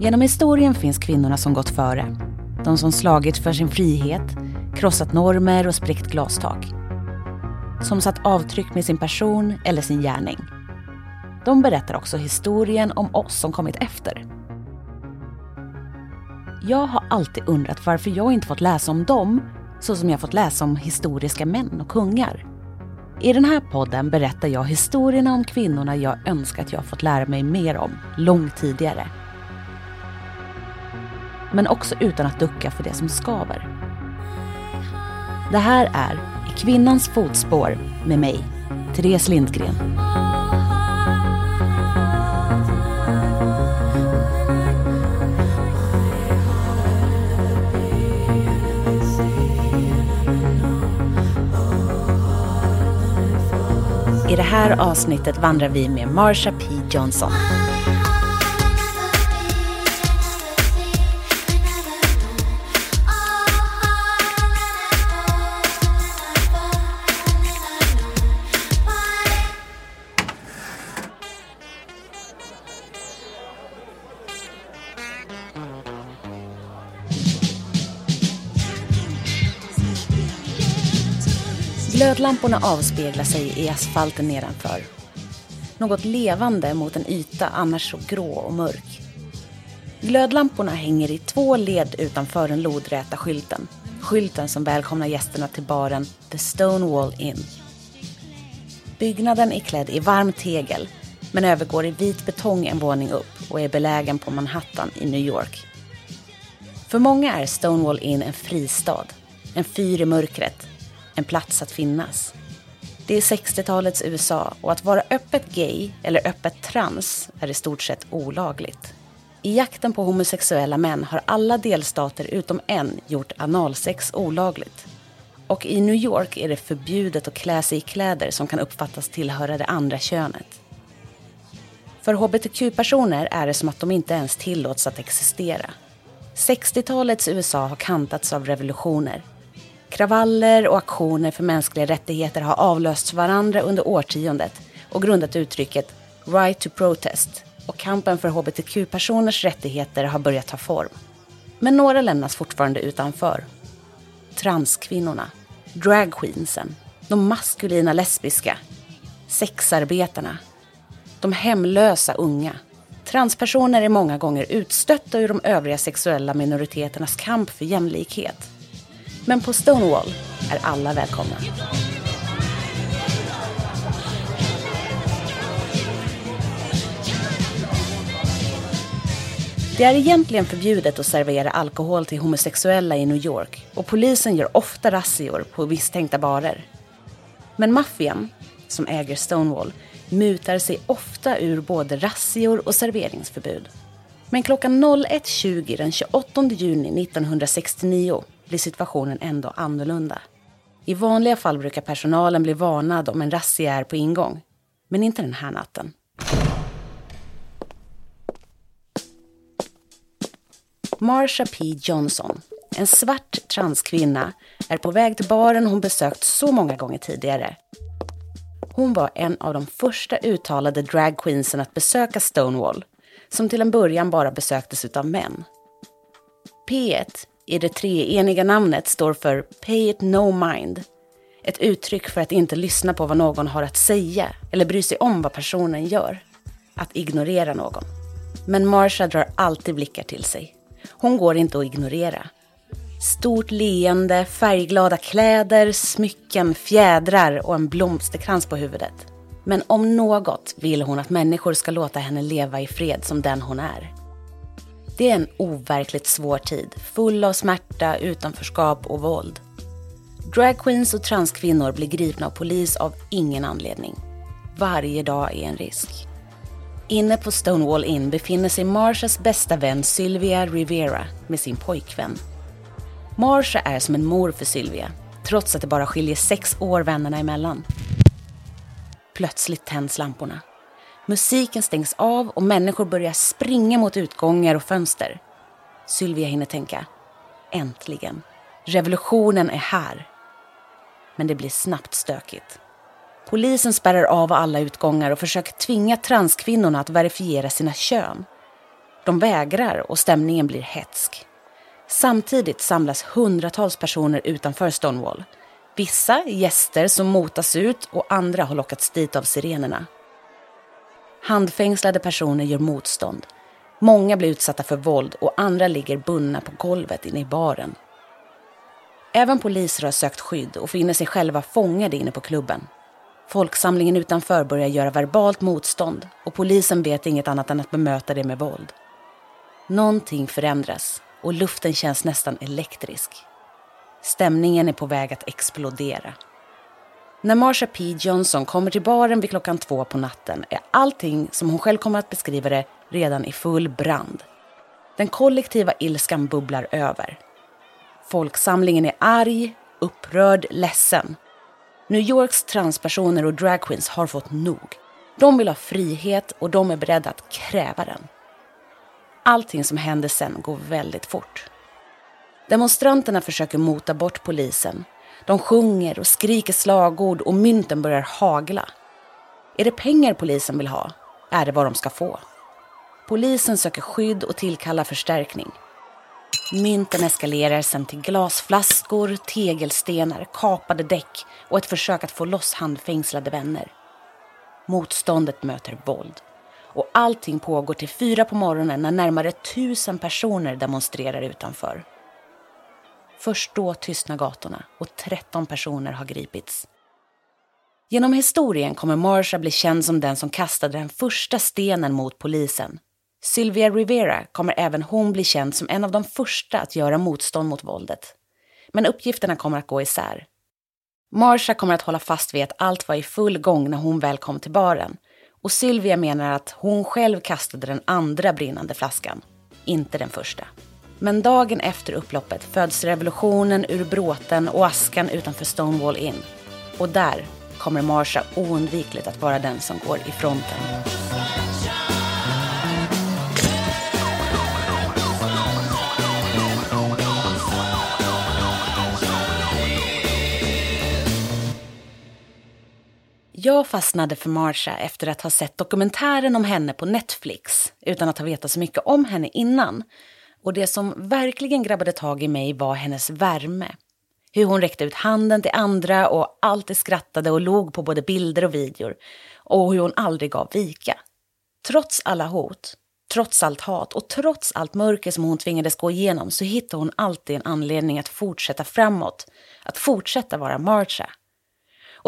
Genom historien finns kvinnorna som gått före. De som slagit för sin frihet, krossat normer och spräckt glastak. Som satt avtryck med sin person eller sin gärning. De berättar också historien om oss som kommit efter. Jag har alltid undrat varför jag inte fått läsa om dem så som jag fått läsa om historiska män och kungar. I den här podden berättar jag historierna om kvinnorna jag önskat jag fått lära mig mer om långt tidigare. Men också utan att ducka för det som skaver. Det här är I kvinnans fotspår med mig, Therese Lindgren. I det här avsnittet vandrar vi med Marsha P Johnson. Glödlamporna avspeglar sig i asfalten nedanför. Något levande mot en yta annars så grå och mörk. Glödlamporna hänger i två led utanför den lodräta skylten. Skylten som välkomnar gästerna till baren The Stonewall Inn. Byggnaden är klädd i varm tegel men övergår i vit betong en våning upp och är belägen på Manhattan i New York. För många är Stonewall Inn en fristad, en fyr i mörkret en plats att finnas. Det är 60-talets USA och att vara öppet gay eller öppet trans är i stort sett olagligt. I jakten på homosexuella män har alla delstater utom en gjort analsex olagligt. Och i New York är det förbjudet att klä sig i kläder som kan uppfattas tillhöra det andra könet. För hbtq-personer är det som att de inte ens tillåts att existera. 60-talets USA har kantats av revolutioner Kravaller och aktioner för mänskliga rättigheter har avlöst varandra under årtiondet och grundat uttrycket “right to protest” och kampen för hbtq-personers rättigheter har börjat ta form. Men några lämnas fortfarande utanför. Transkvinnorna, dragqueensen, de maskulina lesbiska, sexarbetarna, de hemlösa unga. Transpersoner är många gånger utstötta ur de övriga sexuella minoriteternas kamp för jämlikhet. Men på Stonewall är alla välkomna. Det är egentligen förbjudet att servera alkohol till homosexuella i New York och polisen gör ofta razzior på misstänkta barer. Men maffian, som äger Stonewall, mutar sig ofta ur både razzior och serveringsförbud. Men klockan 01.20 den 28 juni 1969 blir situationen ändå annorlunda. I vanliga fall brukar personalen bli varnad om en razzia är på ingång. Men inte den här natten. Marsha P Johnson, en svart transkvinna, är på väg till baren hon besökt så många gånger tidigare. Hon var en av de första uttalade dragqueensen att besöka Stonewall, som till en början bara besöktes utav män. P1 i det treeniga namnet står för Pay it no mind. Ett uttryck för att inte lyssna på vad någon har att säga eller bry sig om vad personen gör. Att ignorera någon. Men Marsha drar alltid blickar till sig. Hon går inte att ignorera. Stort leende, färgglada kläder, smycken, fjädrar och en blomsterkrans på huvudet. Men om något vill hon att människor ska låta henne leva i fred som den hon är. Det är en overkligt svår tid, full av smärta, utanförskap och våld. Dragqueens och transkvinnor blir gripna av polis av ingen anledning. Varje dag är en risk. Inne på Stonewall Inn befinner sig Marshas bästa vän Sylvia Rivera med sin pojkvän. Marsha är som en mor för Sylvia, trots att det bara skiljer sex år vännerna emellan. Plötsligt tänds lamporna. Musiken stängs av och människor börjar springa mot utgångar och fönster. Sylvia hinner tänka. Äntligen. Revolutionen är här. Men det blir snabbt stökigt. Polisen spärrar av alla utgångar och försöker tvinga transkvinnorna att verifiera sina kön. De vägrar och stämningen blir hetsk. Samtidigt samlas hundratals personer utanför Stonewall. Vissa gäster som motas ut och andra har lockats dit av sirenerna. Handfängslade personer gör motstånd. Många blir utsatta för våld och andra ligger bundna på golvet inne i baren. Även poliser har sökt skydd och finner sig själva fångade inne på klubben. Folksamlingen utanför börjar göra verbalt motstånd och polisen vet inget annat än att bemöta det med våld. Någonting förändras och luften känns nästan elektrisk. Stämningen är på väg att explodera. När Marsha P Johnson kommer till baren vid klockan två på natten är allting, som hon själv kommer att beskriva det, redan i full brand. Den kollektiva ilskan bubblar över. Folksamlingen är arg, upprörd, ledsen. New Yorks transpersoner och dragqueens har fått nog. De vill ha frihet och de är beredda att kräva den. Allting som händer sen går väldigt fort. Demonstranterna försöker mota bort polisen. De sjunger och skriker slagord och mynten börjar hagla. Är det pengar polisen vill ha är det vad de ska få. Polisen söker skydd och tillkallar förstärkning. Mynten eskalerar sen till glasflaskor, tegelstenar, kapade däck och ett försök att få loss handfängslade vänner. Motståndet möter våld. Och allting pågår till fyra på morgonen när närmare tusen personer demonstrerar utanför. Först då tystnar gatorna och 13 personer har gripits. Genom historien kommer Marsha bli känd som den som kastade den första stenen mot polisen. Sylvia Rivera kommer även hon bli känd som en av de första att göra motstånd mot våldet. Men uppgifterna kommer att gå isär. Marsha kommer att hålla fast vid att allt var i full gång när hon väl kom till baren. Och Sylvia menar att hon själv kastade den andra brinnande flaskan, inte den första. Men dagen efter upploppet föds revolutionen ur bråten och askan utanför Stonewall Inn. Och där kommer Marsha oundvikligt att vara den som går i fronten. Jag fastnade för Marsha efter att ha sett dokumentären om henne på Netflix utan att ha vetat så mycket om henne innan. Och det som verkligen grabbade tag i mig var hennes värme. Hur hon räckte ut handen till andra och alltid skrattade och log på både bilder och videor. Och hur hon aldrig gav vika. Trots alla hot, trots allt hat och trots allt mörker som hon tvingades gå igenom så hittade hon alltid en anledning att fortsätta framåt. Att fortsätta vara Marsha.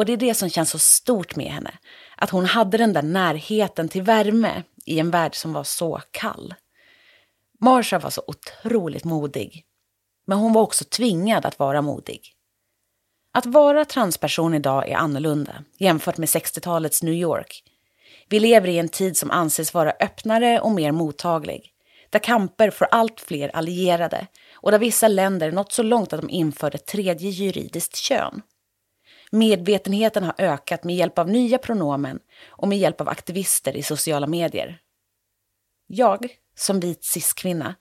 Och det är det som känns så stort med henne. Att hon hade den där närheten till värme i en värld som var så kall. Marsha var så otroligt modig. Men hon var också tvingad att vara modig. Att vara transperson idag är annorlunda jämfört med 60-talets New York. Vi lever i en tid som anses vara öppnare och mer mottaglig. Där kamper får allt fler allierade och där vissa länder nått så långt att de införde ett tredje juridiskt kön. Medvetenheten har ökat med hjälp av nya pronomen och med hjälp av aktivister i sociala medier. Jag, som vit cis-kvinna,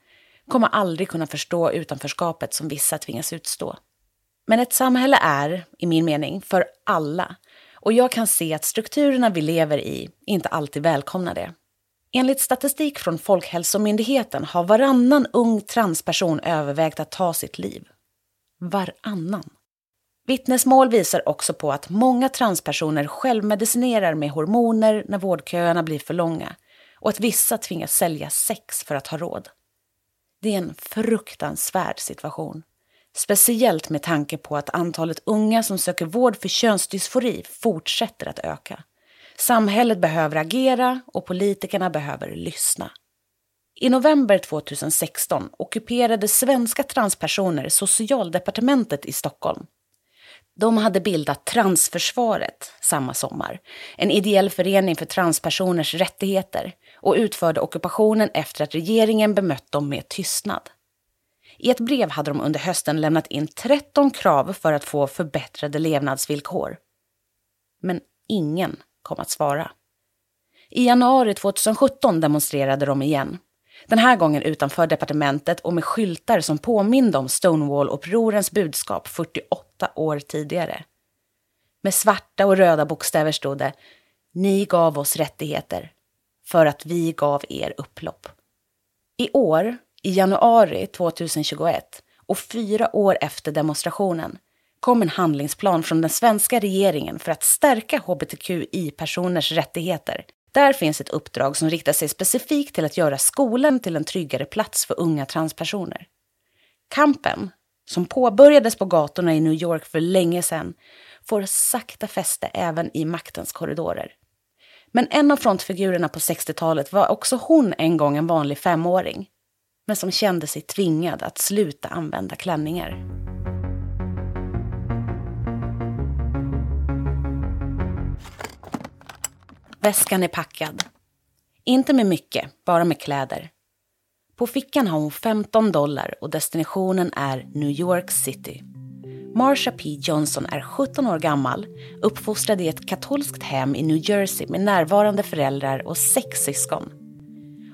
kommer aldrig kunna förstå utanförskapet som vissa tvingas utstå. Men ett samhälle är, i min mening, för alla. Och jag kan se att strukturerna vi lever i inte alltid välkomnar det. Enligt statistik från Folkhälsomyndigheten har varannan ung transperson övervägt att ta sitt liv. Varannan. Vittnesmål visar också på att många transpersoner självmedicinerar med hormoner när vårdköerna blir för långa och att vissa tvingas sälja sex för att ha råd. Det är en fruktansvärd situation. Speciellt med tanke på att antalet unga som söker vård för könsdysfori fortsätter att öka. Samhället behöver agera och politikerna behöver lyssna. I november 2016 ockuperade svenska transpersoner socialdepartementet i Stockholm de hade bildat Transförsvaret samma sommar, en ideell förening för transpersoners rättigheter och utförde ockupationen efter att regeringen bemött dem med tystnad. I ett brev hade de under hösten lämnat in 13 krav för att få förbättrade levnadsvillkor. Men ingen kom att svara. I januari 2017 demonstrerade de igen. Den här gången utanför departementet och med skyltar som påminde om Stonewall-upprorens budskap 48 år tidigare. Med svarta och röda bokstäver stod det Ni gav oss rättigheter för att vi gav er upplopp. I år, i januari 2021 och fyra år efter demonstrationen kom en handlingsplan från den svenska regeringen för att stärka hbtqi-personers rättigheter. Där finns ett uppdrag som riktar sig specifikt till att göra skolan till en tryggare plats för unga transpersoner. Kampen, som påbörjades på gatorna i New York för länge sedan, får sakta fäste även i maktens korridorer. Men en av frontfigurerna på 60-talet var också hon en gång en vanlig femåring, men som kände sig tvingad att sluta använda klänningar. Väskan är packad. Inte med mycket, bara med kläder. På fickan har hon 15 dollar och destinationen är New York City. Marsha P Johnson är 17 år gammal, uppfostrad i ett katolskt hem i New Jersey med närvarande föräldrar och sex syskon.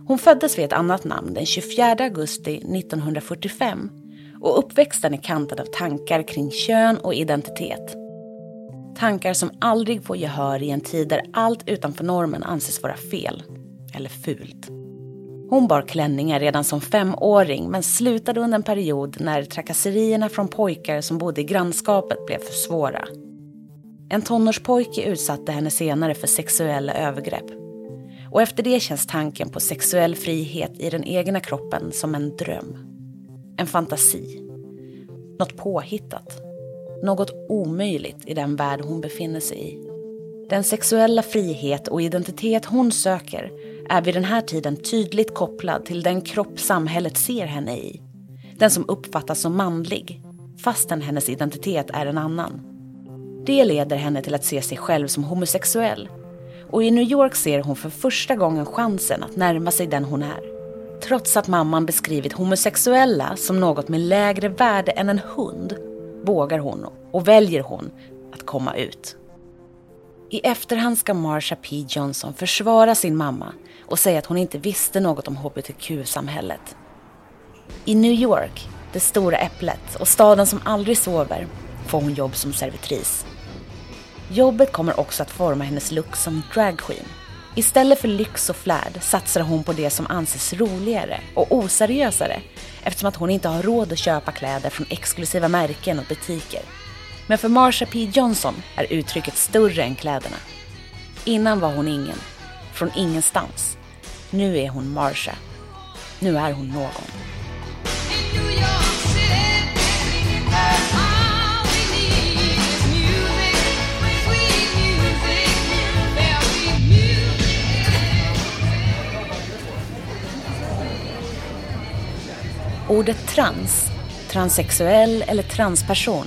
Hon föddes vid ett annat namn den 24 augusti 1945 och uppväxten är kantad av tankar kring kön och identitet. Tankar som aldrig får gehör i en tid där allt utanför normen anses vara fel eller fult. Hon bar klänningar redan som femåring men slutade under en period när trakasserierna från pojkar som bodde i grannskapet blev för svåra. En tonårspojke utsatte henne senare för sexuella övergrepp. Och efter det känns tanken på sexuell frihet i den egna kroppen som en dröm. En fantasi. Något påhittat. Något omöjligt i den värld hon befinner sig i. Den sexuella frihet och identitet hon söker är vid den här tiden tydligt kopplad till den kropp samhället ser henne i. Den som uppfattas som manlig, fastän hennes identitet är en annan. Det leder henne till att se sig själv som homosexuell. Och i New York ser hon för första gången chansen att närma sig den hon är. Trots att mamman beskrivit homosexuella som något med lägre värde än en hund vågar hon och väljer hon att komma ut. I efterhand ska Marsha P Johnson försvara sin mamma och säga att hon inte visste något om hbtq-samhället. I New York, det stora äpplet och staden som aldrig sover, får hon jobb som servitris. Jobbet kommer också att forma hennes look som dragqueen. Istället för lyx och flärd satsar hon på det som anses roligare och oseriösare eftersom att hon inte har råd att köpa kläder från exklusiva märken och butiker. Men för Marsha P Johnson är uttrycket större än kläderna. Innan var hon ingen, från ingenstans. Nu är hon Marsha. Nu är hon någon. Ordet trans, transsexuell eller transperson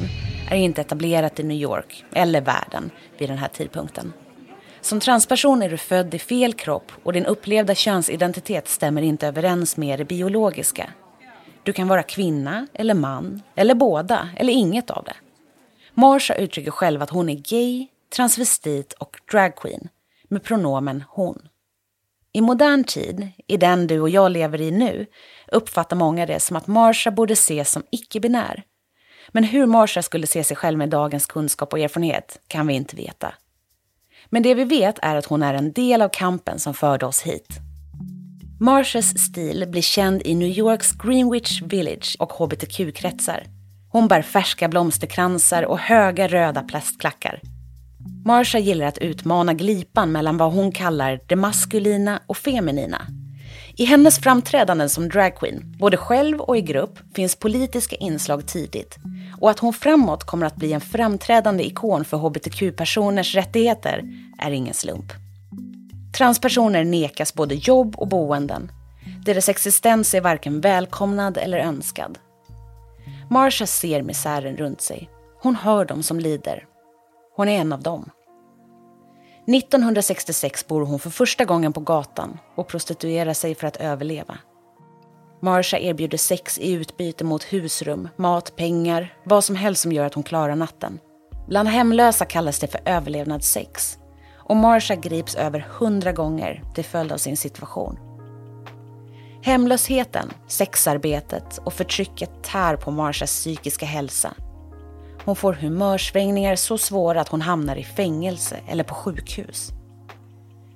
är inte etablerat i New York eller världen vid den här tidpunkten. Som transperson är du född i fel kropp och din upplevda könsidentitet stämmer inte överens med det biologiska. Du kan vara kvinna eller man, eller båda, eller inget av det. Marsha uttrycker själv att hon är gay, transvestit och dragqueen med pronomen hon. I modern tid, i den du och jag lever i nu, uppfattar många det som att Marsha borde ses som icke-binär. Men hur Marsha skulle se sig själv med dagens kunskap och erfarenhet kan vi inte veta. Men det vi vet är att hon är en del av kampen som förde oss hit. Marshas stil blir känd i New Yorks Greenwich Village och hbtq-kretsar. Hon bär färska blomsterkransar och höga röda plastklackar. Marsha gillar att utmana glipan mellan vad hon kallar det maskulina och feminina. I hennes framträdanden som dragqueen, både själv och i grupp, finns politiska inslag tidigt. Och att hon framåt kommer att bli en framträdande ikon för hbtq-personers rättigheter är ingen slump. Transpersoner nekas både jobb och boenden. Deras existens är varken välkomnad eller önskad. Marsha ser misären runt sig. Hon hör dem som lider. Hon är en av dem. 1966 bor hon för första gången på gatan och prostituerar sig för att överleva. Marsha erbjuder sex i utbyte mot husrum, mat, pengar, vad som helst som gör att hon klarar natten. Bland hemlösa kallas det för överlevnadssex. Och Marsha grips över hundra gånger till följd av sin situation. Hemlösheten, sexarbetet och förtrycket tär på Marshas psykiska hälsa hon får humörsvängningar så svåra att hon hamnar i fängelse eller på sjukhus.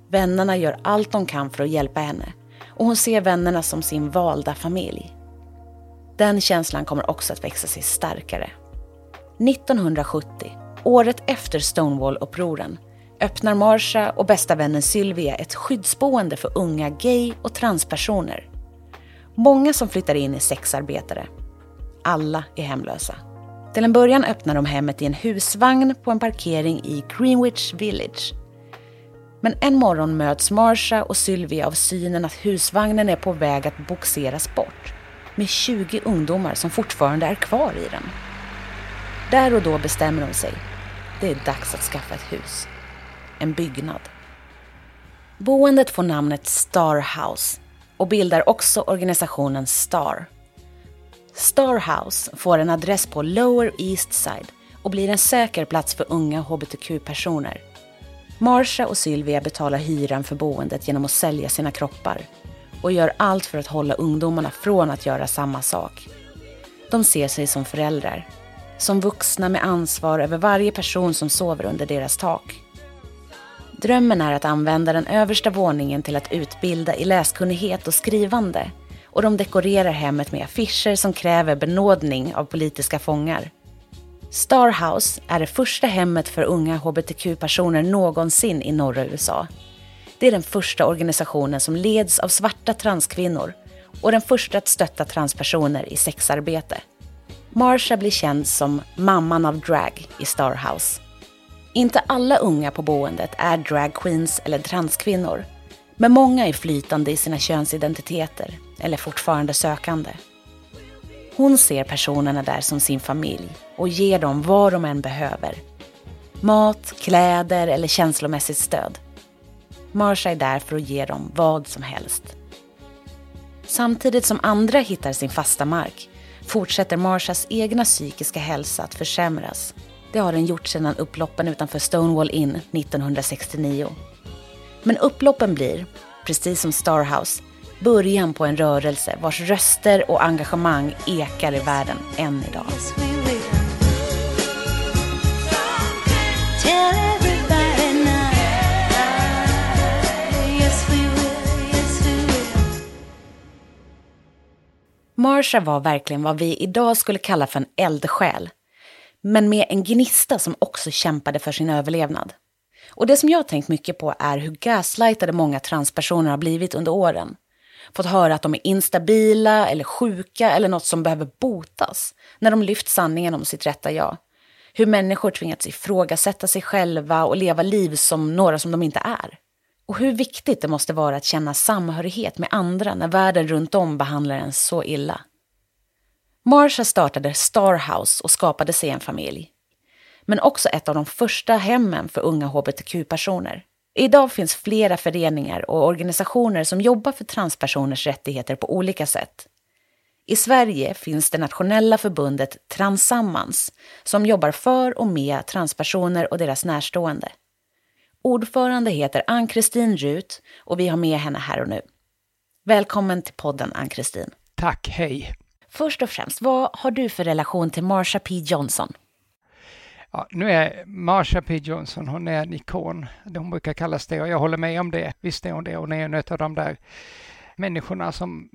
Vännerna gör allt de kan för att hjälpa henne och hon ser vännerna som sin valda familj. Den känslan kommer också att växa sig starkare. 1970, året efter Stonewall-upproren, öppnar Marsha och bästa vännen Sylvia ett skyddsboende för unga gay och transpersoner. Många som flyttar in är sexarbetare. Alla är hemlösa. Till en början öppnar de hemmet i en husvagn på en parkering i Greenwich Village. Men en morgon möts Marsha och Sylvia av synen att husvagnen är på väg att boxeras bort med 20 ungdomar som fortfarande är kvar i den. Där och då bestämmer de sig. Det är dags att skaffa ett hus. En byggnad. Boendet får namnet Star House och bildar också organisationen STAR. Starhouse får en adress på Lower East Side och blir en säker plats för unga hbtq-personer. Marsha och Sylvia betalar hyran för boendet genom att sälja sina kroppar och gör allt för att hålla ungdomarna från att göra samma sak. De ser sig som föräldrar, som vuxna med ansvar över varje person som sover under deras tak. Drömmen är att använda den översta våningen till att utbilda i läskunnighet och skrivande och de dekorerar hemmet med affischer som kräver benådning av politiska fångar. Starhouse är det första hemmet för unga hbtq-personer någonsin i norra USA. Det är den första organisationen som leds av svarta transkvinnor och den första att stötta transpersoner i sexarbete. Marsha blir känd som mamman av drag i Starhouse. Inte alla unga på boendet är dragqueens eller transkvinnor. Men många är flytande i sina könsidentiteter eller fortfarande sökande. Hon ser personerna där som sin familj och ger dem vad de än behöver. Mat, kläder eller känslomässigt stöd. Marsha är där för att ge dem vad som helst. Samtidigt som andra hittar sin fasta mark fortsätter Marshas egna psykiska hälsa att försämras. Det har den gjort sedan upploppen utanför Stonewall Inn 1969. Men upploppen blir, precis som Starhouse, början på en rörelse vars röster och engagemang ekar i världen än idag. Marsha var verkligen vad vi idag skulle kalla för en eldsjäl. Men med en gnista som också kämpade för sin överlevnad. Och det som jag tänkt mycket på är hur gaslightade många transpersoner har blivit under åren. Fått höra att de är instabila eller sjuka eller något som behöver botas när de lyft sanningen om sitt rätta jag. Hur människor tvingats ifrågasätta sig själva och leva liv som några som de inte är. Och hur viktigt det måste vara att känna samhörighet med andra när världen runt om behandlar en så illa. Marsha startade Starhouse och skapade sig en familj. Men också ett av de första hemmen för unga hbtq-personer. Idag finns flera föreningar och organisationer som jobbar för transpersoners rättigheter på olika sätt. I Sverige finns det nationella förbundet Transammans som jobbar för och med transpersoner och deras närstående. Ordförande heter Ann-Kristin Rut och vi har med henne här och nu. Välkommen till podden Ann-Kristin. Tack, hej. Först och främst, vad har du för relation till Marsha P Johnson? Ja, nu är Marsha P Johnson, hon är en ikon. Hon brukar kallas det och jag håller med om det. Visst är hon det. Hon är en av de där människorna som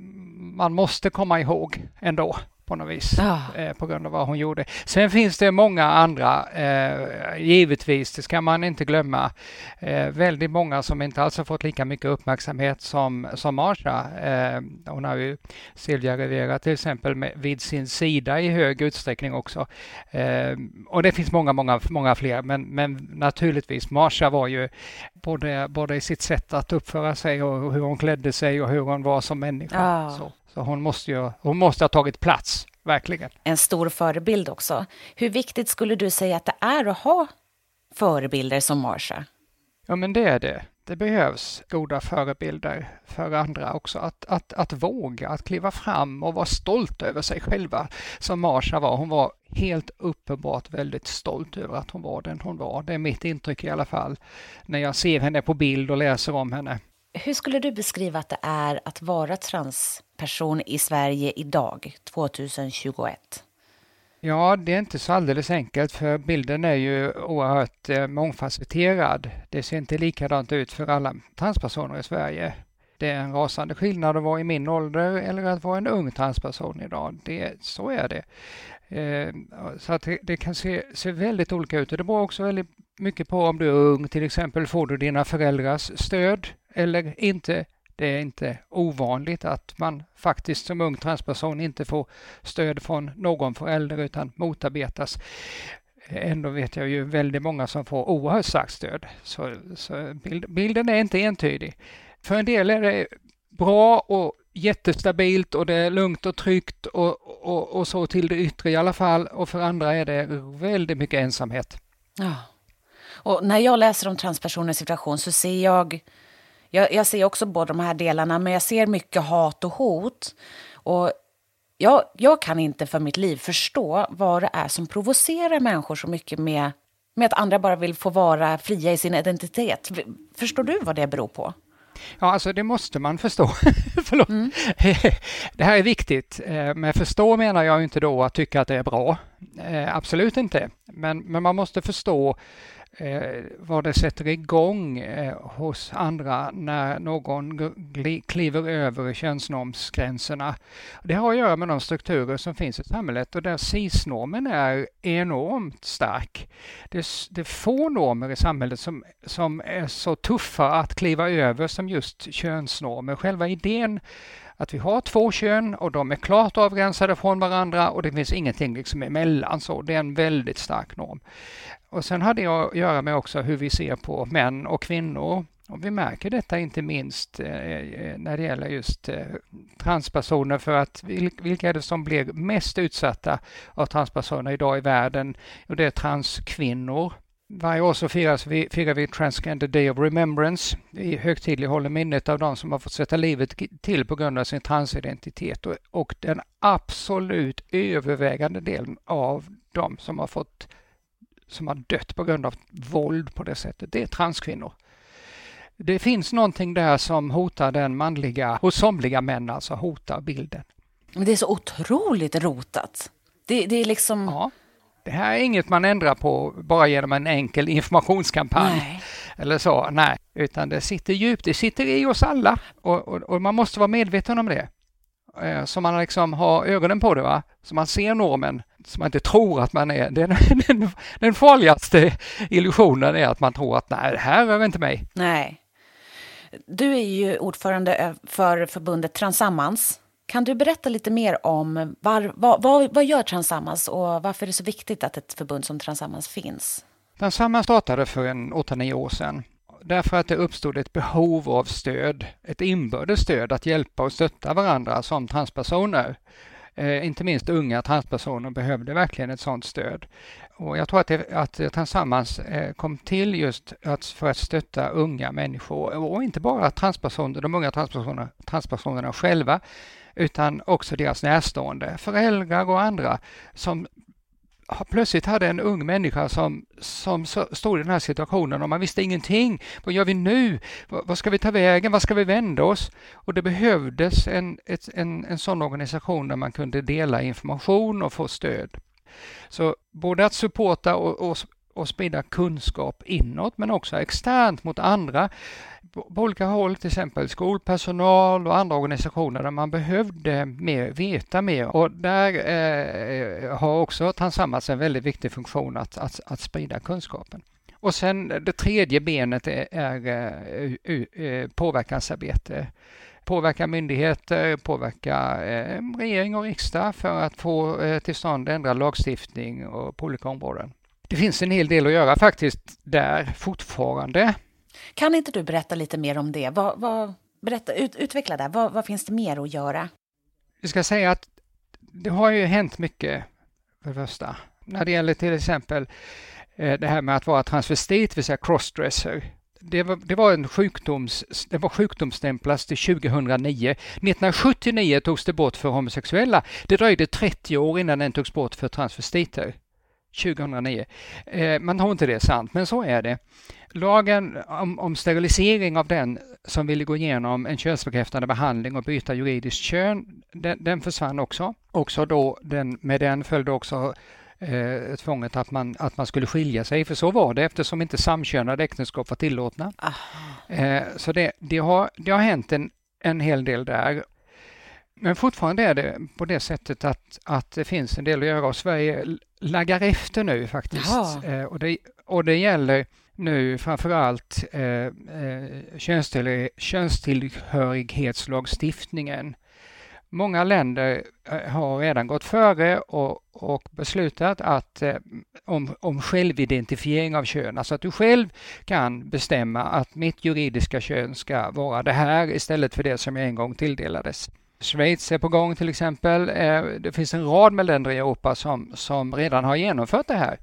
man måste komma ihåg ändå på något vis ah. eh, på grund av vad hon gjorde. Sen finns det många andra, eh, givetvis, det ska man inte glömma, eh, väldigt många som inte alls har fått lika mycket uppmärksamhet som, som Marsha. Eh, hon har ju Silvia Rivera till exempel med, vid sin sida i hög utsträckning också. Eh, och det finns många, många, många fler, men, men naturligtvis, Marsha var ju både, både i sitt sätt att uppföra sig och hur hon klädde sig och hur hon var som människa. Ah. Så. Så hon måste, ju, hon måste ha tagit plats, verkligen. En stor förebild också. Hur viktigt skulle du säga att det är att ha förebilder som Marsha? Ja, men det är det. Det behövs goda förebilder för andra också. Att, att, att våga, att kliva fram och vara stolt över sig själva som Marsha var. Hon var helt uppenbart väldigt stolt över att hon var den hon var. Det är mitt intryck i alla fall när jag ser henne på bild och läser om henne. Hur skulle du beskriva att det är att vara transperson i Sverige idag, 2021? Ja, det är inte så alldeles enkelt för bilden är ju oerhört eh, mångfacetterad. Det ser inte likadant ut för alla transpersoner i Sverige. det är en rasande skillnad att vara i min ålder eller att vara en ung transperson idag. Det, så är det. Eh, så att det, det, kan se, se väldigt olika ut och det beror också väldigt mycket på om du är ung, till exempel får du dina föräldrars stöd eller inte. Det är inte ovanligt att man faktiskt som ung transperson inte får stöd från någon förälder utan motarbetas. Ändå vet jag ju väldigt många som får oerhört starkt stöd. Så, så bild, bilden är inte entydig. För en del är det bra och jättestabilt och det är lugnt och tryggt och, och, och så till det yttre i alla fall. Och för andra är det väldigt mycket ensamhet. Ja. Och när jag läser om transpersoners situation så ser jag, jag, jag ser också båda de här delarna, men jag ser mycket hat och hot. Och jag, jag kan inte för mitt liv förstå vad det är som provocerar människor så mycket med, med att andra bara vill få vara fria i sin identitet. Förstår du vad det beror på? Ja, alltså det måste man förstå. Förlåt. Mm. det här är viktigt. Eh, med förstå menar jag inte då att tycka att det är bra. Eh, absolut inte. Men, men man måste förstå eh, vad det sätter igång eh, hos andra när någon kliver över könsnormsgränserna. Det har att göra med de strukturer som finns i samhället och där cis-normen är enormt stark. Det, det är få normer i samhället som, som är så tuffa att kliva över som just könsnormer. Själva idén att vi har två kön och de är klart avgränsade från varandra och det finns ingenting liksom emellan. Så det är en väldigt stark norm. Och sen har det att göra med också hur vi ser på män och kvinnor. Och vi märker detta inte minst eh, eh, när det gäller just eh, transpersoner för att vilka är det som blir mest utsatta av transpersoner idag i världen? Och det är transkvinnor. Varje år så firas vi, firar vi Transgender Day of Remembrance. Vi högtidlighåller minnet av de som har fått sätta livet till på grund av sin transidentitet och, och den absolut övervägande delen av de som har fått som har dött på grund av våld på det sättet, det är transkvinnor. Det finns någonting där som hotar den manliga, hos somliga män alltså, hotar bilden. Men det är så otroligt rotat. Det, det är liksom... Ja. Det här är inget man ändrar på bara genom en enkel informationskampanj. Nej. Eller så, nej. Utan det sitter djupt, det sitter i oss alla. Och, och, och man måste vara medveten om det. Eh, så man liksom har ögonen på det, va? så man ser normen, så man inte tror att man är... Den, den, den farligaste illusionen är att man tror att nej, det här rör inte mig. Nej. Du är ju ordförande för förbundet Transammans. Kan du berätta lite mer om var, vad, vad, vad gör Transammans och varför är det så viktigt att ett förbund som Transammans finns? Transammans startade för en 8-9 år sedan därför att det uppstod ett behov av stöd, ett inbördes stöd att hjälpa och stötta varandra som transpersoner. Eh, inte minst unga transpersoner behövde verkligen ett sådant stöd. Och jag tror att, det, att Tillsammans eh, kom till just att, för att stötta unga människor och inte bara transpersoner, de unga transpersonerna, transpersonerna själva utan också deras närstående, föräldrar och andra som plötsligt hade en ung människa som, som stod i den här situationen och man visste ingenting. Vad gör vi nu? Vad ska vi ta vägen? Vad ska vi vända oss? Och det behövdes en, ett, en, en sån organisation där man kunde dela information och få stöd. Så både att supporta och, och, och sprida kunskap inåt men också externt mot andra på olika håll, till exempel skolpersonal och andra organisationer där man behövde mer, veta mer. Och där eh, har också Transammans en väldigt viktig funktion att, att, att sprida kunskapen. Och sen eh, det tredje benet är, är eh, är eh, påverkansarbete. Påverka myndigheter, påverka eh, regering och riksdag för att få eh, till stånd ändrad lagstiftning och på olika områden. Det finns en hel del att göra faktiskt där fortfarande. Kan inte du berätta lite mer om det? Vad, vad, berätta, ut, utveckla det. Vad, vad finns det mer att göra? Vi ska säga att det har ju hänt mycket för det första. När det gäller till exempel eh, det här med att vara transvestit, det vill säga crossdresser. Det var, det var en sjukdoms, det var sjukdomsstämplas till 2009. 1979 togs det bort för homosexuella. Det dröjde 30 år innan den togs bort för transvestiter. 2009. Eh, man har inte det sant, men så är det. Lagen om, om, sterilisering av den som ville gå igenom en könsbekräftande behandling och byta juridiskt kön, den, den försvann också. också då den, med den följde också eh, tvånget att man, att man skulle skilja sig, för så var det eftersom inte samkönade äktenskap var tillåtna. Eh, så det, det, har, det har hänt en en hel del där. Men fortfarande är det på det sättet att, att det finns en del att göra och Sverige laggar efter nu faktiskt. Eh, och, det, och det gäller nu framförallt eh, eh könstillhörighetslagstiftningen. Många länder eh, har redan gått före och, och beslutat att, eh, om, om självidentifiering av kön, alltså att du själv kan bestämma att mitt juridiska kön ska vara det här istället för det som jag en gång tilldelades. Schweiz är på gång till exempel. Eh, det finns en rad med länder i Europa som, som redan har genomfört det här.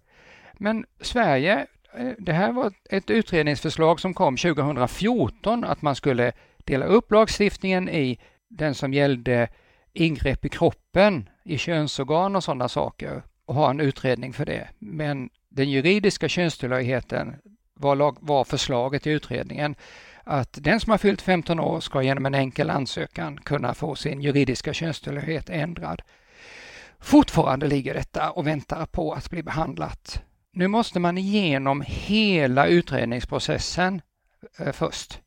Men Sverige, Eh, det här var ett utredningsförslag som kom 2014 att man skulle dela upp lagstiftningen i den som gällde ingrepp i kroppen, i könsorgan och sådana saker och ha en utredning för det. Men den juridiska könstillhörigheten var, lag, var förslaget i utredningen att den som har fyllt 15 år ska genom en enkel ansökan kunna få sin juridiska könstillhörighet ändrad. Fortfarande ligger detta och väntar på att bli behandlat. Nu måste man igenom hela utredningsprocessen eh, först.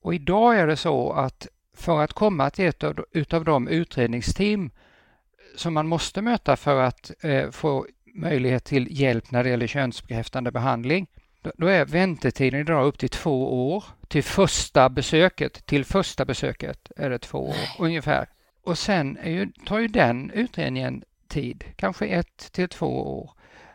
Och idag är det så att för att komma till ett utav de utredningsteam som man måste möta för att eh, få möjlighet till hjälp när det gäller könsbekräftande behandling, då är väntetiden idag upp till två år. Till första besöket, till första besöket är det två år ungefär. Och sen ju, tar ju den utredningen tid, kanske ett till två år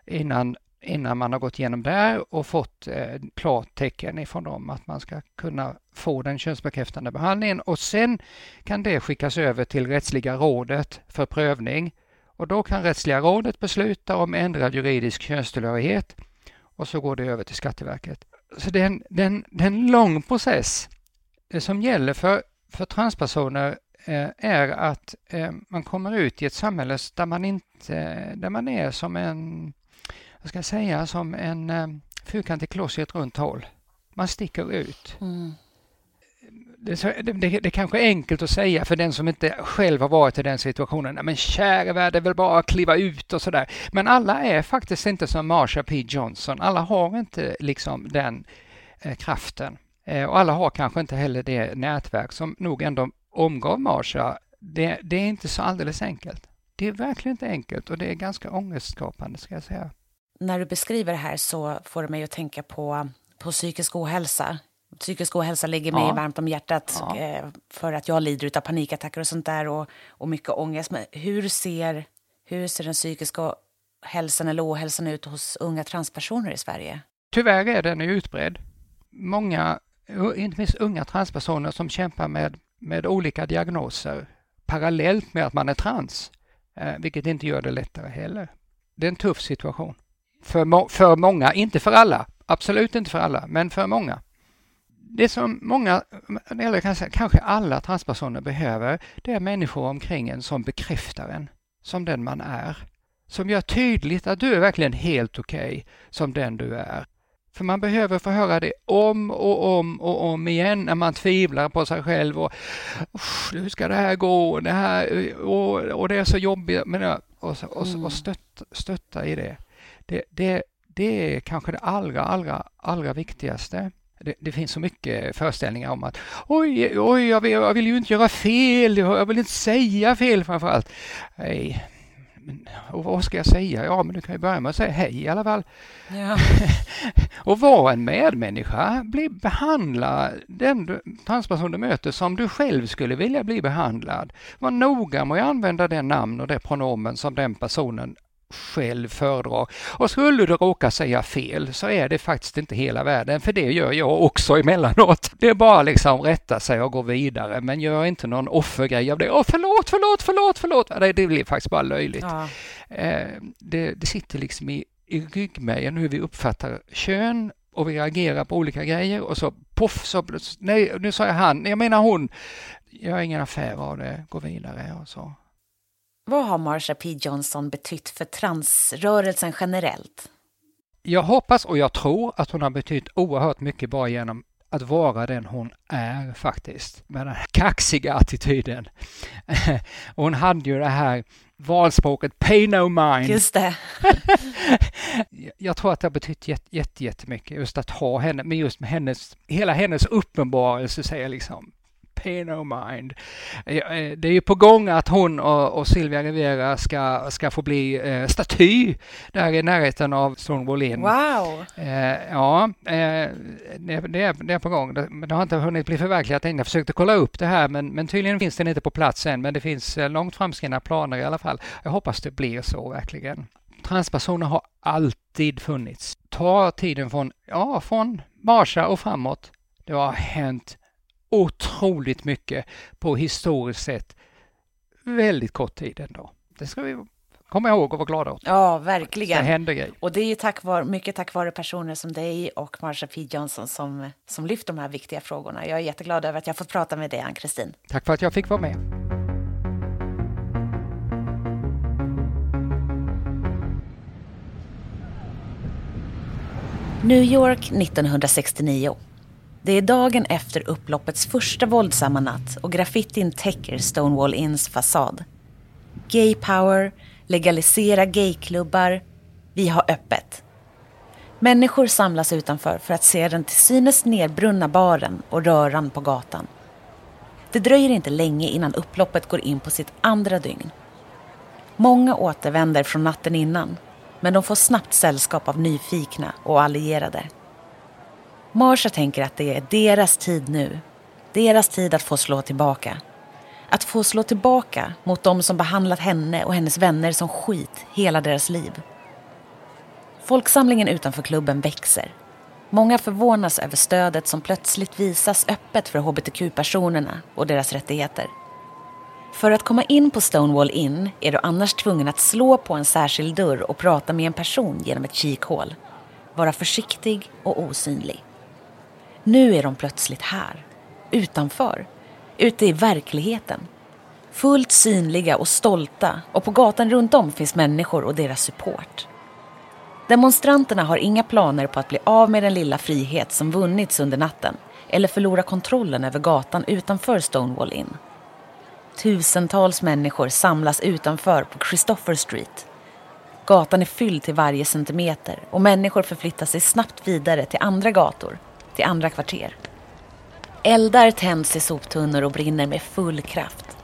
innan, innan man har gått igenom där och fått eh, klart tecken ifrån dem att man ska kunna få den könsbekräftande behandlingen och sen kan det skickas över till Rättsliga rådet för prövning och då kan Rättsliga rådet besluta om ändrad juridisk könstillhörighet och så går det över till Skatteverket. Så det är en, det är en, det är en lång process. Det som gäller för, för transpersoner eh, är att eh, man kommer ut i ett samhälle där man inte, där man är som en, vad ska jag säga, som en eh, fyrkantig kloss i ett runt hål. Man sticker ut. Mm det, det, det, kanske är enkelt att säga för den som inte själv har varit i den situationen. Men käre värld, det är väl bara att kliva ut och sådär. Men alla är faktiskt inte som Marsha P Johnson. Alla har inte liksom den eh, kraften. Eh, och alla har kanske inte heller det nätverk som nog ändå omgav Marsha. Det, det är inte så alldeles enkelt. Det är verkligen inte enkelt och det är ganska ångestskapande ska jag säga. När du beskriver det här så får det mig att tänka på, på psykisk ohälsa psykisk ohälsa ligger mig ja. varmt om hjärtat ja. Eh, för att jag lider av panikattacker och sånt där och, och mycket ångest. Men hur ser, hur ser den psykiska hälsan eller ohälsan ut hos unga transpersoner i Sverige? Tyvärr är den utbredd. Många, inte minst unga transpersoner som kämpar med, med olika diagnoser parallellt med att man är trans, eh, vilket inte gör det lättare heller. Det är en tuff situation. För, må för många, inte för alla, absolut inte för alla, men för många. Det som många, eller kanske, alla transpersoner behöver, det är människor omkring en som bekräftar en som den man är. Som gör tydligt att du är verkligen helt okej okay, som den du är. För man behöver få höra det om och om och om igen när man tvivlar på sig själv och hur ska det här gå? Det här, och, och det är så jobbigt. Men, och, och, och mm. stötta, stötta i det. Det, det. det är kanske det allra, allra, allra viktigaste. Det, det, finns så mycket föreställningar om att oj, oj, jag vill, jag vill ju inte göra fel, jag vill inte säga fel framför allt. Nej, men, och vad ska jag säga? Ja, men du kan ju börja med att säga hej i alla fall. Ja. och vara en medmänniska. Bli, behandla den transperson du möter som du själv skulle vilja bli behandlad. Var noga med att använda det namn och det pronomen som den personen själv föredrar. Och skulle du råka säga fel så är det faktiskt inte hela världen, för det gör jag också emellanåt. Det är bara liksom rätta sig och gå vidare, men gör inte någon offergrej av det. Åh, förlåt, förlåt, förlåt, förlåt. Det, det blir faktiskt bara löjligt. Ja. Eh, det, det sitter liksom i, i ryggmärgen hur vi uppfattar kön och vi reagerar på olika grejer och så poff, så, nej, nu sa jag han, jag menar hon. Gör ingen affär av det, gå vidare och så. Vad har Marsha P Johnson betytt för transrörelsen generellt? Jag hoppas och jag tror att hon har betytt oerhört mycket bara genom att vara den hon är faktiskt, med den här kaxiga attityden. hon hade ju det här valspråket pay no mind. Just det. jag tror att det har betytt jätte, jättemycket just att ha henne, men just med hennes, hela hennes uppenbarelse säger liksom pay no mind. Eh, det är ju på gång att hon och, och Silvia Rivera ska, ska få bli eh, staty där i närheten av Stonewall Inn. Wow! Eh, ja, eh, det, det, är, det är på gång. Det, det har inte hunnit bli förverkligat än. Jag försökte kolla upp det här men, men tydligen finns den inte på plats än. Men det finns eh, långt framskridna planer i alla fall. Jag hoppas det blir så verkligen. Transpersoner har alltid funnits. Ta tiden från, ja, från Marsha och framåt. Det har hänt otroligt mycket på historiskt sett väldigt kort tid ändå. Det ska vi komma ihåg och vara glada åt. Ja, verkligen. Det händer grejer. Och det är ju tack vare, mycket tack vare personer som dig och Marsha P Johnson som, som lyfter de här viktiga frågorna. Jag är jätteglad över att jag fått prata med dig, Ann-Kristin. Tack för att jag fick vara med. New York 1969. Det är dagen efter upploppets första våldsamma natt och graffitin täcker Stonewall Inns fasad. Gay power, legalisera gayklubbar, vi har öppet. Människor samlas utanför för att se den till synes nedbrunna baren och röran på gatan. Det dröjer inte länge innan upploppet går in på sitt andra dygn. Många återvänder från natten innan men de får snabbt sällskap av nyfikna och allierade. Marsha tänker att det är deras tid nu. Deras tid att få slå tillbaka. Att få slå tillbaka mot de som behandlat henne och hennes vänner som skit hela deras liv. Folksamlingen utanför klubben växer. Många förvånas över stödet som plötsligt visas öppet för hbtq-personerna och deras rättigheter. För att komma in på Stonewall Inn är du annars tvungen att slå på en särskild dörr och prata med en person genom ett kikhål. Vara försiktig och osynlig. Nu är de plötsligt här, utanför, ute i verkligheten. Fullt synliga och stolta och på gatan runt om finns människor och deras support. Demonstranterna har inga planer på att bli av med den lilla frihet som vunnits under natten eller förlora kontrollen över gatan utanför Stonewall Inn. Tusentals människor samlas utanför på Christopher Street. Gatan är fylld till varje centimeter och människor förflyttar sig snabbt vidare till andra gator, till andra kvarter. Eldar tänds i soptunnor och brinner med full kraft.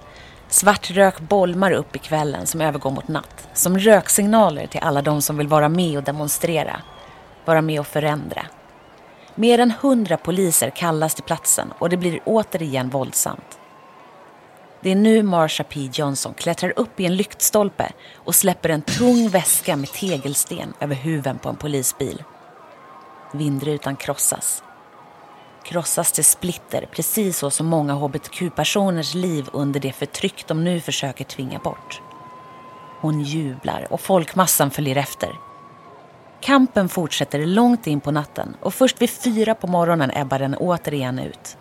Svart rök bolmar upp i kvällen som övergår mot natt. Som röksignaler till alla de som vill vara med och demonstrera. Vara med och förändra. Mer än hundra poliser kallas till platsen och det blir återigen våldsamt. Det är nu Marsha P Johnson klättrar upp i en lyktstolpe och släpper en tung väska med tegelsten över huven på en polisbil. Vindrutan krossas. Krossas till splitter, precis så som många hbtq-personers liv under det förtryck de nu försöker tvinga bort. Hon jublar och folkmassan följer efter. Kampen fortsätter långt in på natten och först vid fyra på morgonen ebbar den återigen ut.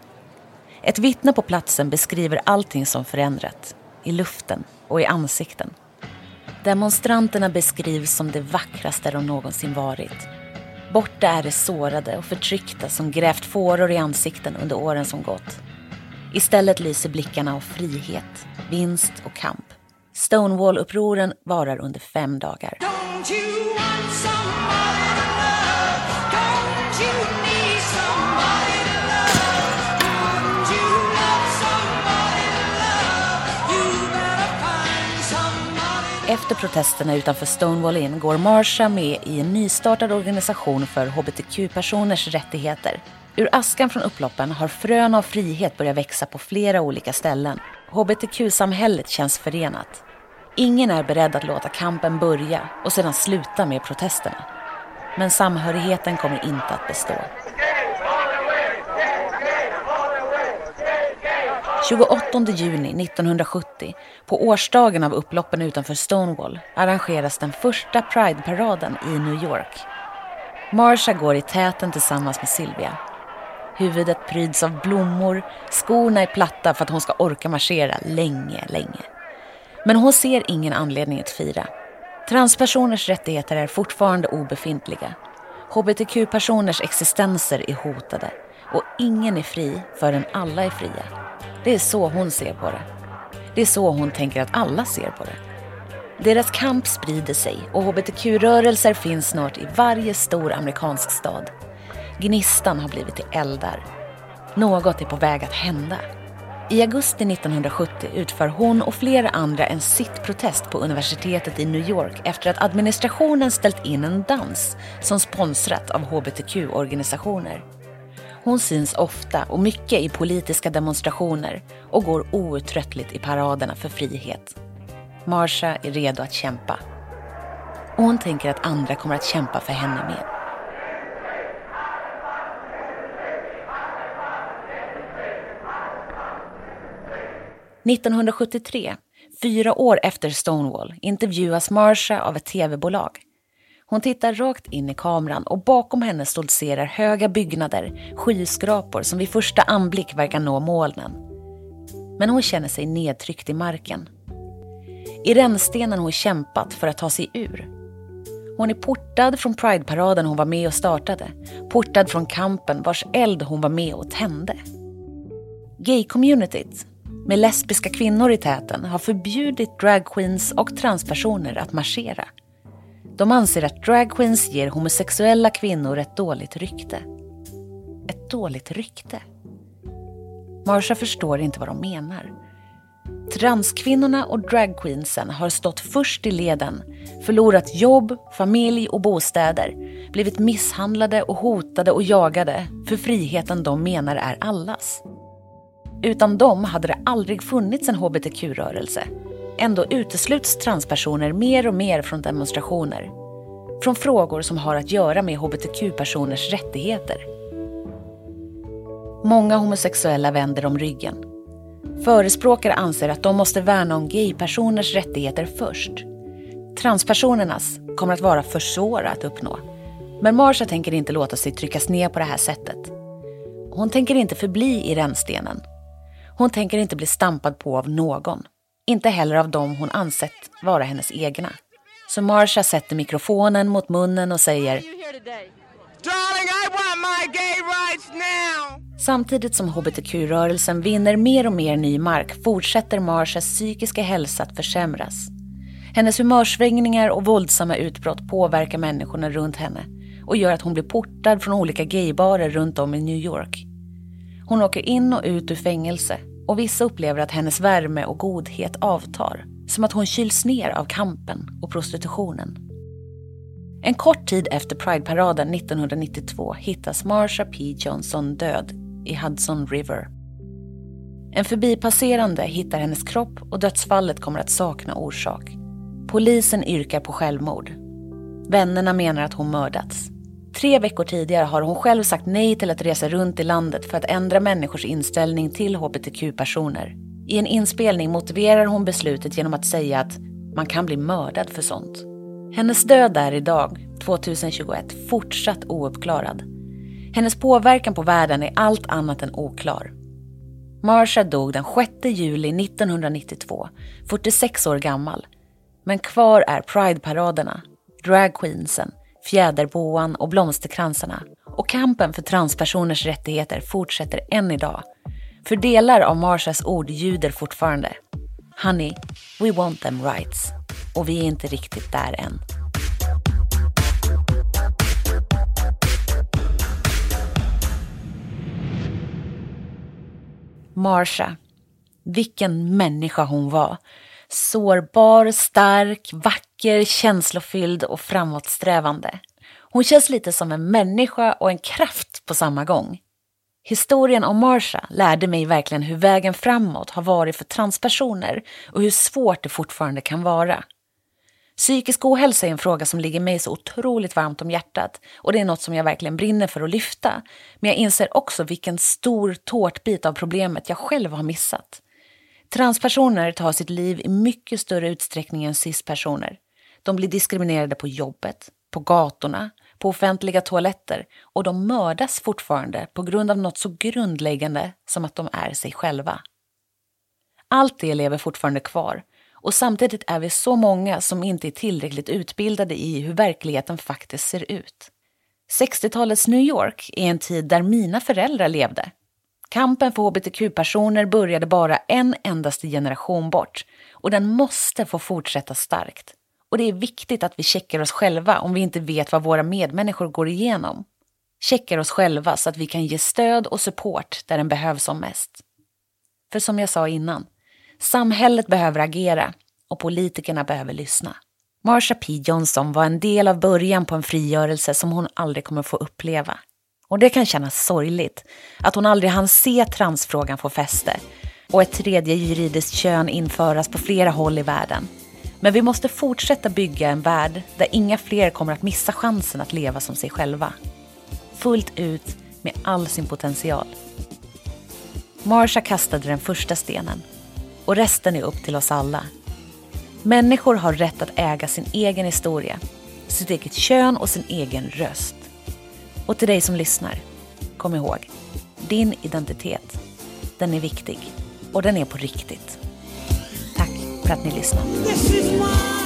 Ett vittne på platsen beskriver allting som förändrat. I luften och i ansikten. Demonstranterna beskrivs som det vackraste de någonsin varit. Borta är det sårade och förtryckta som grävt fåror i ansikten under åren som gått. Istället lyser blickarna av frihet, vinst och kamp. Stonewall-upproren varar under fem dagar. Efter protesterna utanför Stonewall Inn går Marsha med i en nystartad organisation för hbtq-personers rättigheter. Ur askan från upploppen har frön av frihet börjat växa på flera olika ställen. Hbtq-samhället känns förenat. Ingen är beredd att låta kampen börja och sedan sluta med protesterna. Men samhörigheten kommer inte att bestå. 28 juni 1970, på årsdagen av upploppen utanför Stonewall, arrangeras den första Pride-paraden i New York. Marsha går i täten tillsammans med Sylvia. Huvudet pryds av blommor, skorna är platta för att hon ska orka marschera länge, länge. Men hon ser ingen anledning att fira. Transpersoners rättigheter är fortfarande obefintliga. HBTQ-personers existenser är hotade och ingen är fri förrän alla är fria. Det är så hon ser på det. Det är så hon tänker att alla ser på det. Deras kamp sprider sig och hbtq-rörelser finns snart i varje stor amerikansk stad. Gnistan har blivit till eldar. Något är på väg att hända. I augusti 1970 utför hon och flera andra en sittprotest på universitetet i New York efter att administrationen ställt in en dans som sponsrat av hbtq-organisationer. Hon syns ofta och mycket i politiska demonstrationer och går outtröttligt i paraderna för frihet. Marsha är redo att kämpa. Och hon tänker att andra kommer att kämpa för henne med. –1973, fyra år efter Stonewall, intervjuas Marsha av ett tv-bolag. Hon tittar rakt in i kameran och bakom henne stoltserar höga byggnader, skyskrapor som vid första anblick verkar nå molnen. Men hon känner sig nedtryckt i marken. I rännstenen hon kämpat för att ta sig ur. Hon är portad från Pride-paraden hon var med och startade. Portad från kampen vars eld hon var med och tände. Gay-communityt, med lesbiska kvinnor i täten, har förbjudit dragqueens och transpersoner att marschera. De anser att dragqueens ger homosexuella kvinnor ett dåligt rykte. Ett dåligt rykte? Marsha förstår inte vad de menar. Transkvinnorna och dragqueensen har stått först i leden, förlorat jobb, familj och bostäder, blivit misshandlade och hotade och jagade för friheten de menar är allas. Utan dem hade det aldrig funnits en hbtq-rörelse. Ändå utesluts transpersoner mer och mer från demonstrationer. Från frågor som har att göra med hbtq-personers rättigheter. Många homosexuella vänder om ryggen. Förespråkare anser att de måste värna om gaypersoners rättigheter först. Transpersonernas kommer att vara för svåra att uppnå. Men Marsha tänker inte låta sig tryckas ner på det här sättet. Hon tänker inte förbli i rännstenen. Hon tänker inte bli stampad på av någon. Inte heller av dem hon ansett vara hennes egna. Så Marsha sätter mikrofonen mot munnen och säger Darling, I want my gay rights now. Samtidigt som hbtq-rörelsen vinner mer och mer ny mark fortsätter Marshas psykiska hälsa att försämras. Hennes humörsvängningar och våldsamma utbrott påverkar människorna runt henne och gör att hon blir portad från olika gaybarer runt om i New York. Hon åker in och ut ur fängelse och vissa upplever att hennes värme och godhet avtar. Som att hon kyls ner av kampen och prostitutionen. En kort tid efter Pride-paraden 1992 hittas Marsha P Johnson död i Hudson River. En förbipasserande hittar hennes kropp och dödsfallet kommer att sakna orsak. Polisen yrkar på självmord. Vännerna menar att hon mördats. Tre veckor tidigare har hon själv sagt nej till att resa runt i landet för att ändra människors inställning till hbtq-personer. I en inspelning motiverar hon beslutet genom att säga att man kan bli mördad för sånt. Hennes död är idag, 2021, fortsatt ouppklarad. Hennes påverkan på världen är allt annat än oklar. Marsha dog den 6 juli 1992, 46 år gammal. Men kvar är Pride-paraderna, dragqueensen, fjäderboan och blomsterkransarna. Och kampen för transpersoners rättigheter fortsätter än idag. För delar av Marshas ord ljuder fortfarande. Honey, we want them rights. Och vi är inte riktigt där än. Marsha. Vilken människa hon var. Sårbar, stark, vacker, känslofylld och framåtsträvande. Hon känns lite som en människa och en kraft på samma gång. Historien om Marsha lärde mig verkligen hur vägen framåt har varit för transpersoner och hur svårt det fortfarande kan vara. Psykisk ohälsa är en fråga som ligger mig så otroligt varmt om hjärtat och det är något som jag verkligen brinner för att lyfta. Men jag inser också vilken stor tårtbit av problemet jag själv har missat. Transpersoner tar sitt liv i mycket större utsträckning än cispersoner. De blir diskriminerade på jobbet, på gatorna, på offentliga toaletter och de mördas fortfarande på grund av något så grundläggande som att de är sig själva. Allt det lever fortfarande kvar och samtidigt är vi så många som inte är tillräckligt utbildade i hur verkligheten faktiskt ser ut. 60-talets New York är en tid där mina föräldrar levde. Kampen för hbtq-personer började bara en endaste generation bort och den måste få fortsätta starkt. Och det är viktigt att vi checkar oss själva om vi inte vet vad våra medmänniskor går igenom. Checkar oss själva så att vi kan ge stöd och support där den behövs som mest. För som jag sa innan, samhället behöver agera och politikerna behöver lyssna. Marsha P Johnson var en del av början på en frigörelse som hon aldrig kommer få uppleva. Och det kan kännas sorgligt att hon aldrig hann se transfrågan få fäste och ett tredje juridiskt kön införas på flera håll i världen. Men vi måste fortsätta bygga en värld där inga fler kommer att missa chansen att leva som sig själva. Fullt ut med all sin potential. Marsha kastade den första stenen och resten är upp till oss alla. Människor har rätt att äga sin egen historia, sitt eget kön och sin egen röst. Och till dig som lyssnar, kom ihåg, din identitet, den är viktig och den är på riktigt. För att ni lyssnade.